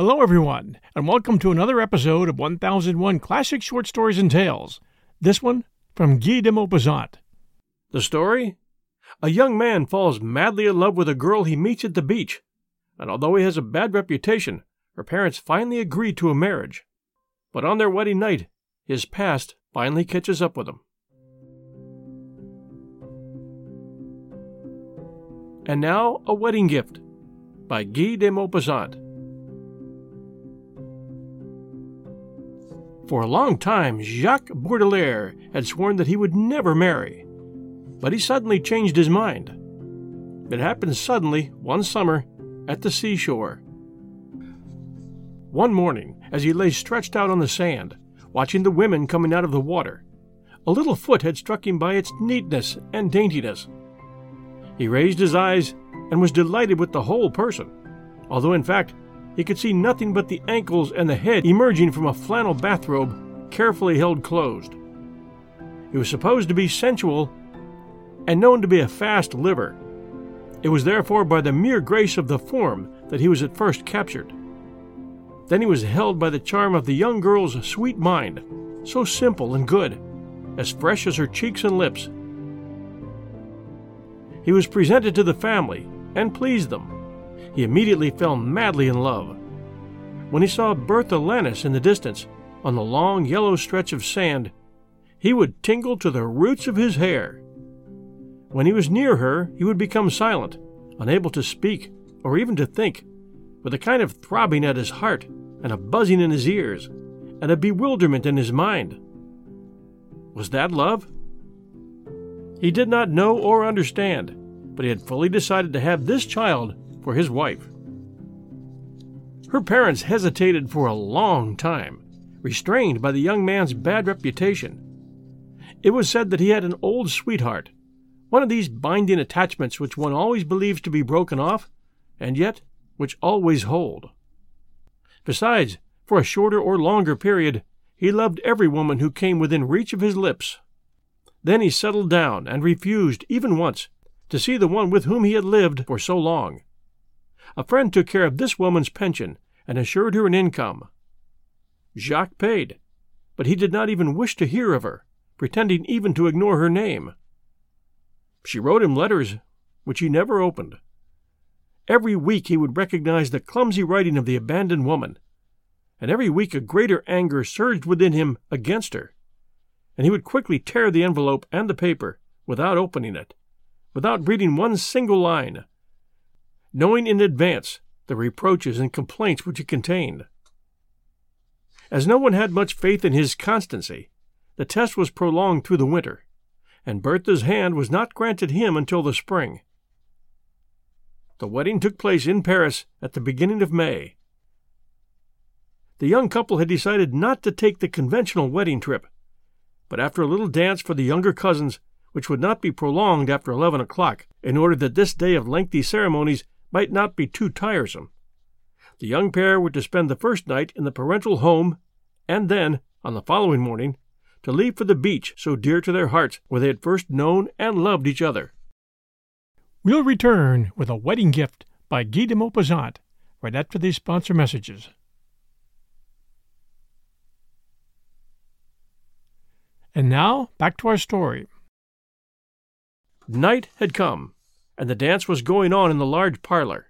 Hello, everyone, and welcome to another episode of 1001 Classic Short Stories and Tales. This one from Guy de Maupassant. The story? A young man falls madly in love with a girl he meets at the beach, and although he has a bad reputation, her parents finally agree to a marriage. But on their wedding night, his past finally catches up with him. And now, a wedding gift by Guy de Maupassant. For a long time, Jacques Bourdillere had sworn that he would never marry. But he suddenly changed his mind. It happened suddenly, one summer, at the seashore. One morning, as he lay stretched out on the sand, watching the women coming out of the water, a little foot had struck him by its neatness and daintiness. He raised his eyes and was delighted with the whole person, although in fact he could see nothing but the ankles and the head emerging from a flannel bathrobe carefully held closed. He was supposed to be sensual and known to be a fast liver. It was therefore by the mere grace of the form that he was at first captured. Then he was held by the charm of the young girl's sweet mind, so simple and good, as fresh as her cheeks and lips. He was presented to the family and pleased them he immediately fell madly in love. When he saw Bertha Lannis in the distance, on the long yellow stretch of sand, he would tingle to the roots of his hair. When he was near her, he would become silent, unable to speak or even to think, with a kind of throbbing at his heart, and a buzzing in his ears, and a bewilderment in his mind. Was that love? He did not know or understand, but he had fully decided to have this child for his wife. Her parents hesitated for a long time, restrained by the young man's bad reputation. It was said that he had an old sweetheart, one of these binding attachments which one always believes to be broken off, and yet which always hold. Besides, for a shorter or longer period, he loved every woman who came within reach of his lips. Then he settled down and refused, even once, to see the one with whom he had lived for so long. A friend took care of this woman's pension and assured her an income. Jacques paid, but he did not even wish to hear of her, pretending even to ignore her name. She wrote him letters which he never opened. Every week he would recognize the clumsy writing of the abandoned woman, and every week a greater anger surged within him against her, and he would quickly tear the envelope and the paper without opening it, without reading one single line, knowing in advance the reproaches and complaints which it contained. As no one had much faith in his constancy, the test was prolonged through the winter, and Bertha's hand was not granted him until the spring. The wedding took place in Paris at the beginning of May. The young couple had decided not to take the conventional wedding trip, but after a little dance for the younger cousins, which would not be prolonged after eleven o'clock, in order that this day of lengthy ceremonies might not be too tiresome. The young pair were to spend the first night in the parental home, and then, on the following morning, to leave for the beach so dear to their hearts where they had first known and loved each other. We'll return with a wedding gift by Guy de Maupassant right after these sponsor messages. And now, back to our story. Night had come, and the dance was going on in the large parlor.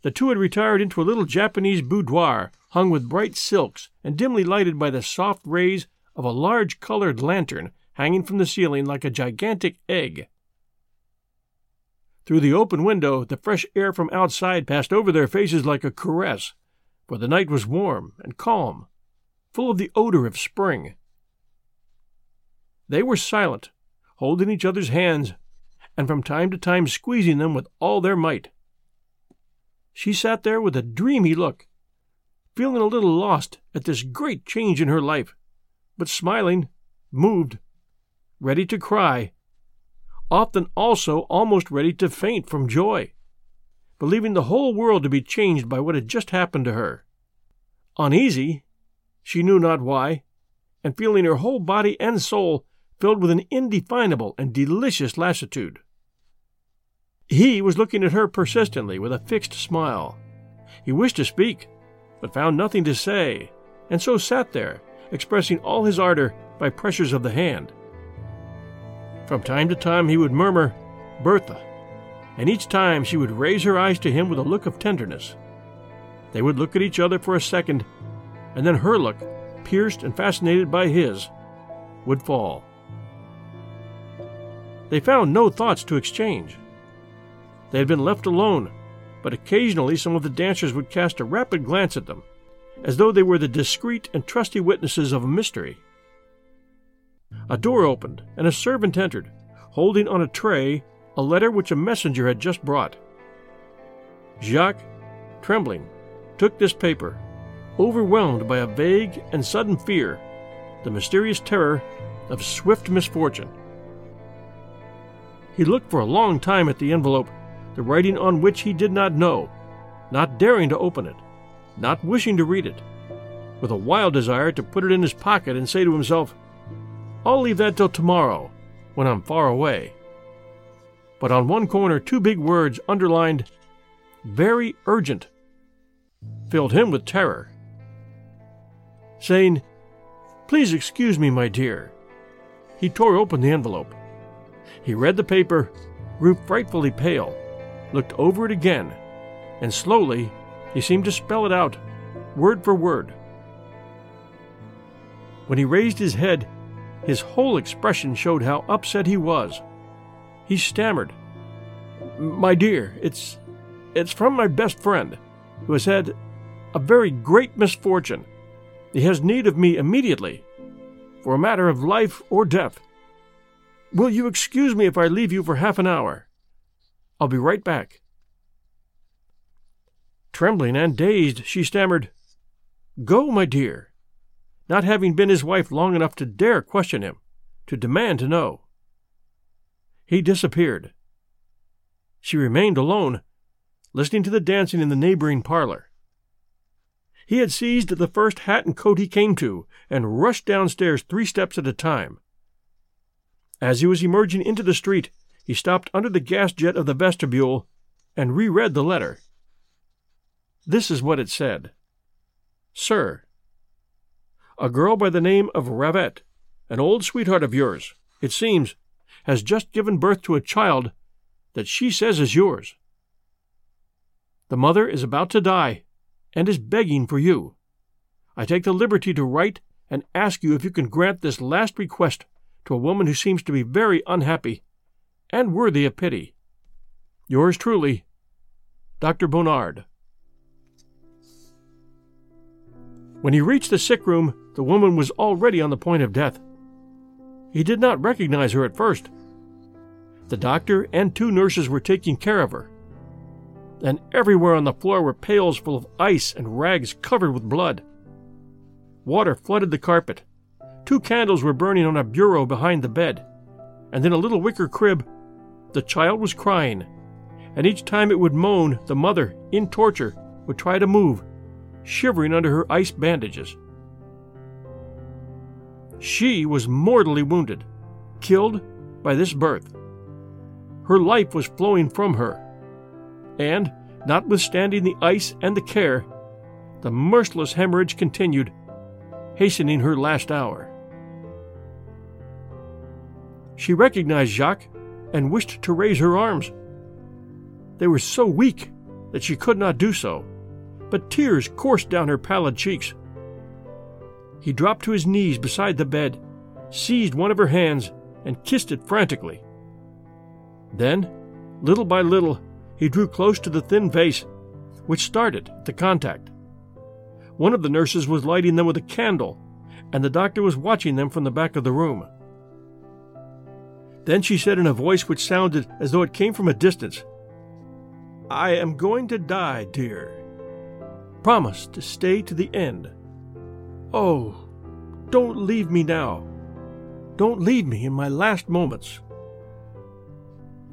The two had retired into a little Japanese boudoir hung with bright silks and dimly lighted by the soft rays of a large colored lantern hanging from the ceiling like a gigantic egg. Through the open window, the fresh air from outside passed over their faces like a caress, for the night was warm and calm, full of the odor of spring. They were silent, holding each other's hands, and from time to time squeezing them with all their might. She sat there with a dreamy look, feeling a little lost at this great change in her life, but smiling, moved, ready to cry, often also almost ready to faint from joy, believing the whole world to be changed by what had just happened to her. Uneasy, she knew not why, and feeling her whole body and soul filled with an indefinable and delicious lassitude. He was looking at her persistently with a fixed smile. He wished to speak, but found nothing to say, and so sat there, expressing all his ardor by pressures of the hand. From time to time he would murmur, Bertha, and each time she would raise her eyes to him with a look of tenderness. They would look at each other for a second, and then her look, pierced and fascinated by his, would fall. They found no thoughts to exchange. They had been left alone, but occasionally some of the dancers would cast a rapid glance at them, as though they were the discreet and trusty witnesses of a mystery. A door opened, and a servant entered, holding on a tray a letter which a messenger had just brought. Jacques, trembling, took this paper, overwhelmed by a vague and sudden fear, the mysterious terror of swift misfortune. He looked for a long time at the envelope, the writing on which he did not know, not daring to open it, not wishing to read it, with a wild desire to put it in his pocket and say to himself, I'll leave that till tomorrow, when I'm far away. But on one corner, two big words underlined, Very urgent, filled him with terror. Saying, Please excuse me, my dear. He tore open the envelope. He read the paper, grew frightfully pale, looked over it again, and slowly he seemed to spell it out, word for word. When he raised his head, his whole expression showed how upset he was. He stammered, My dear, it's. it's from my best friend, who has had a very great misfortune. He has need of me immediately, for a matter of life or death. Will you excuse me if I leave you for half an hour? I'll be right back. Trembling and dazed, she stammered, Go, my dear not having been his wife long enough to dare question him, to demand to know. He disappeared. She remained alone, listening to the dancing in the neighboring parlor. He had seized the first hat and coat he came to and rushed downstairs three steps at a time. As he was emerging into the street, he stopped under the gas jet of the vestibule and reread the letter. This is what it said Sir, a girl by the name of Ravette, an old sweetheart of yours, it seems, has just given birth to a child that she says is yours. The mother is about to die and is begging for you. I take the liberty to write and ask you if you can grant this last request to a woman who seems to be very unhappy and worthy of pity. Yours truly, Dr. Bonnard. When he reached the sick room, the woman was already on the point of death. He did not recognize her at first. The doctor and two nurses were taking care of her. And everywhere on the floor were pails full of ice and rags covered with blood. Water flooded the carpet. Two candles were burning on a bureau behind the bed. And in a little wicker crib, the child was crying. And each time it would moan, the mother, in torture, would try to move shivering under her ice bandages. She was mortally wounded, killed by this birth. Her life was flowing from her, and, notwithstanding the ice and the care, the merciless hemorrhage continued, hastening her last hour. She recognized Jacques and wished to raise her arms. They were so weak that she could not do so but tears coursed down her pallid cheeks. He dropped to his knees beside the bed, seized one of her hands, and kissed it frantically. Then, Little by little, he drew close to the thin face, which started at the contact. One of the nurses was lighting them with a candle, and the doctor was watching them from the back of the room. Then she said in a voice which sounded as though it came from a distance, I am going to die, dear. Promise to stay to the end. Oh, don't leave me now. Don't leave me in my last moments.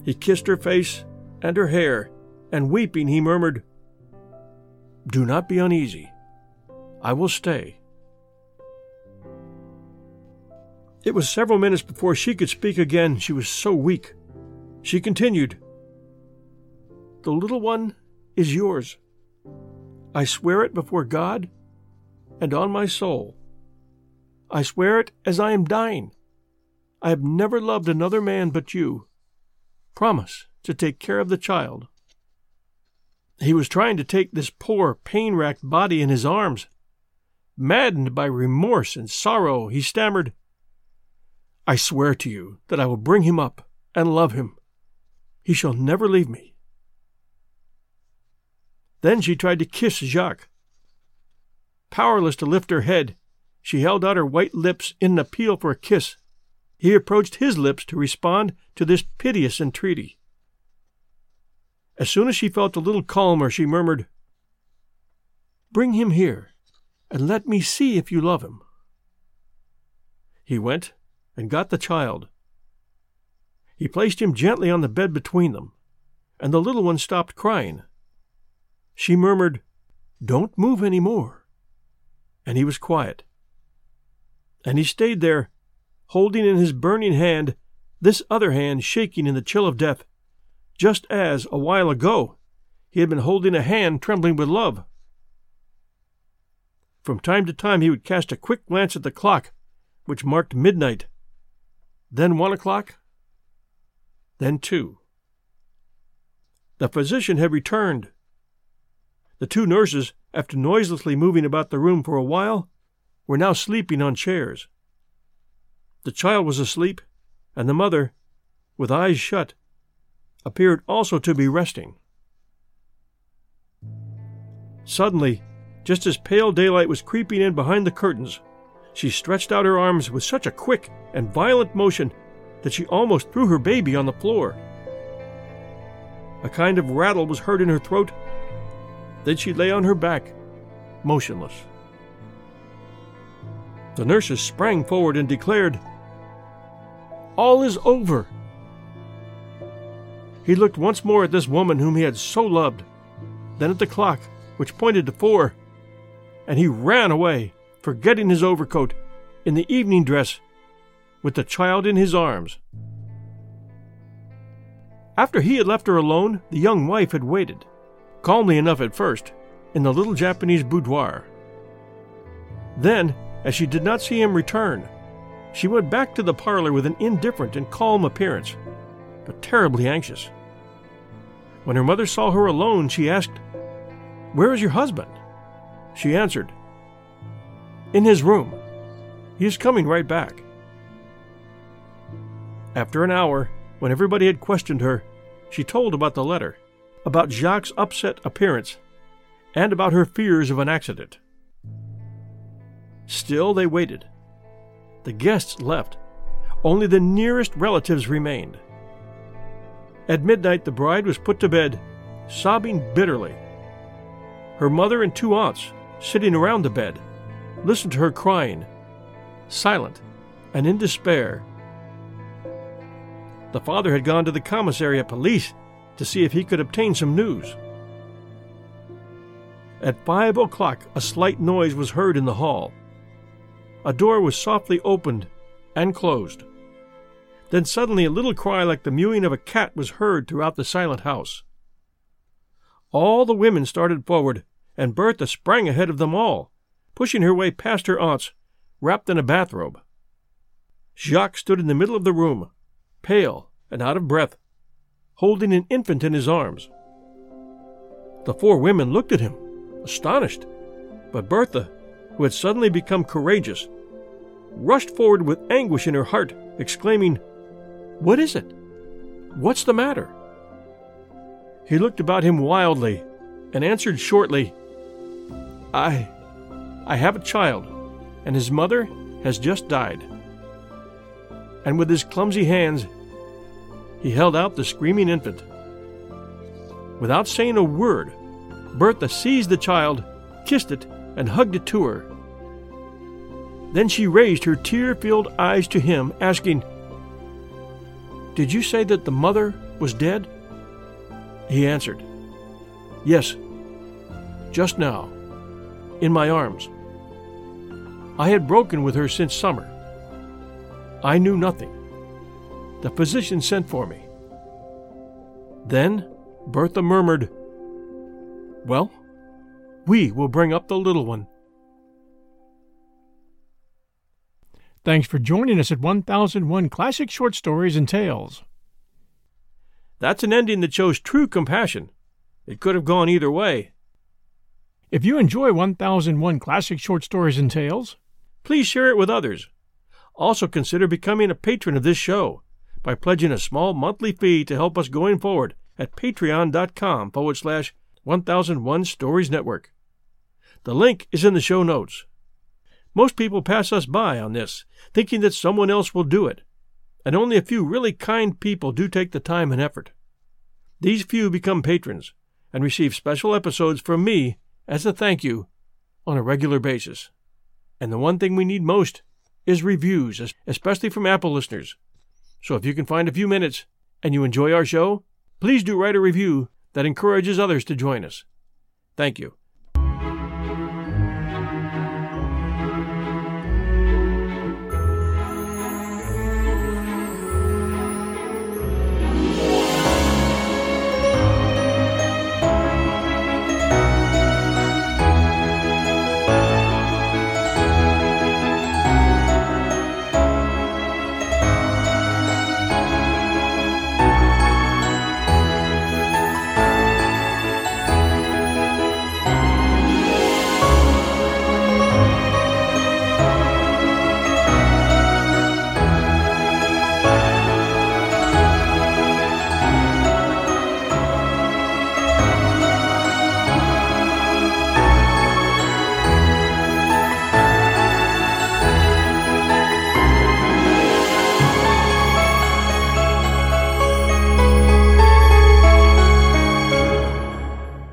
He kissed her face and her hair, and weeping, he murmured, Do not be uneasy. I will stay. It was several minutes before she could speak again. She was so weak. She continued, The little one is yours. I swear it before God and on my soul. I swear it as I am dying. I have never loved another man but you. Promise to take care of the child. He was trying to take this poor, pain racked body in his arms. Maddened by remorse and sorrow, he stammered, I swear to you that I will bring him up and love him. He shall never leave me. Then she tried to kiss Jacques. Powerless to lift her head, she held out her white lips in an appeal for a kiss. He approached his lips to respond to this piteous entreaty. As soon as she felt a little calmer, she murmured, Bring him here, and let me see if you love him. He went and got the child. He placed him gently on the bed between them, and the little one stopped crying. She murmured, Don't move any more. And he was quiet. And he stayed there holding in his burning hand this other hand shaking in the chill of death, just as, a while ago, he had been holding a hand trembling with love. From time to time he would cast a quick glance at the clock, which marked midnight, then one o'clock, then two. The physician had returned. The two nurses, after noiselessly moving about the room for a while, were now sleeping on chairs. The child was asleep, and the mother, with eyes shut, appeared also to be resting. Suddenly, just as pale daylight was creeping in behind the curtains, she stretched out her arms with such a quick and violent motion that she almost threw her baby on the floor. A kind of rattle was heard in her throat. Then she lay on her back, motionless. The nurses sprang forward and declared, all is over. He looked once more at this woman whom he had so loved, then at the clock, which pointed to four, and he ran away, forgetting his overcoat, in the evening dress, with the child in his arms. After he had left her alone, the young wife had waited, calmly enough at first, in the little Japanese boudoir. Then, as she did not see him return, she went back to the parlor with an indifferent and calm appearance, but terribly anxious. When her mother saw her alone, she asked, Where is your husband? She answered, In his room. He is coming right back. After an hour, when everybody had questioned her, she told about the letter, about Jacques' upset appearance, and about her fears of an accident. Still they waited. The guests left. Only the nearest relatives remained. At midnight, the bride was put to bed, sobbing bitterly. Her mother and two aunts, sitting around the bed, listened to her crying, silent and in despair. The father had gone to the commissary commissariat police to see if he could obtain some news. At five o'clock, a slight noise was heard in the hall a door was softly opened and closed. Then suddenly a little cry like the mewing of a cat was heard throughout the silent house. All the women started forward, and Bertha sprang ahead of them all, pushing her way past her aunts, wrapped in a bathrobe. Jacques stood in the middle of the room, pale and out of breath, holding an infant in his arms. The four women looked at him, astonished, but Bertha who had suddenly become courageous, rushed forward with anguish in her heart, exclaiming, What is it? What's the matter? He looked about him wildly and answered shortly, I. I have a child, and his mother has just died. And with his clumsy hands, he held out the screaming infant. Without saying a word, Bertha seized the child, kissed it, and hugged it to her. Then she raised her tear filled eyes to him, asking, Did you say that the mother was dead? He answered, Yes, just now, in my arms. I had broken with her since summer. I knew nothing. The physician sent for me. Then Bertha murmured, Well, we will bring up the little one. Thanks for joining us at 1001 Classic Short Stories and Tales. That's an ending that shows true compassion. It could have gone either way. If you enjoy 1001 Classic Short Stories and Tales, please share it with others. Also, consider becoming a patron of this show by pledging a small monthly fee to help us going forward at patreon.com forward slash 1001 Stories Network. The link is in the show notes. Most people pass us by on this, thinking that someone else will do it, and only a few really kind people do take the time and effort. These few become patrons and receive special episodes from me as a thank you on a regular basis. And the one thing we need most is reviews, especially from Apple listeners. So if you can find a few minutes and you enjoy our show, please do write a review that encourages others to join us. Thank you.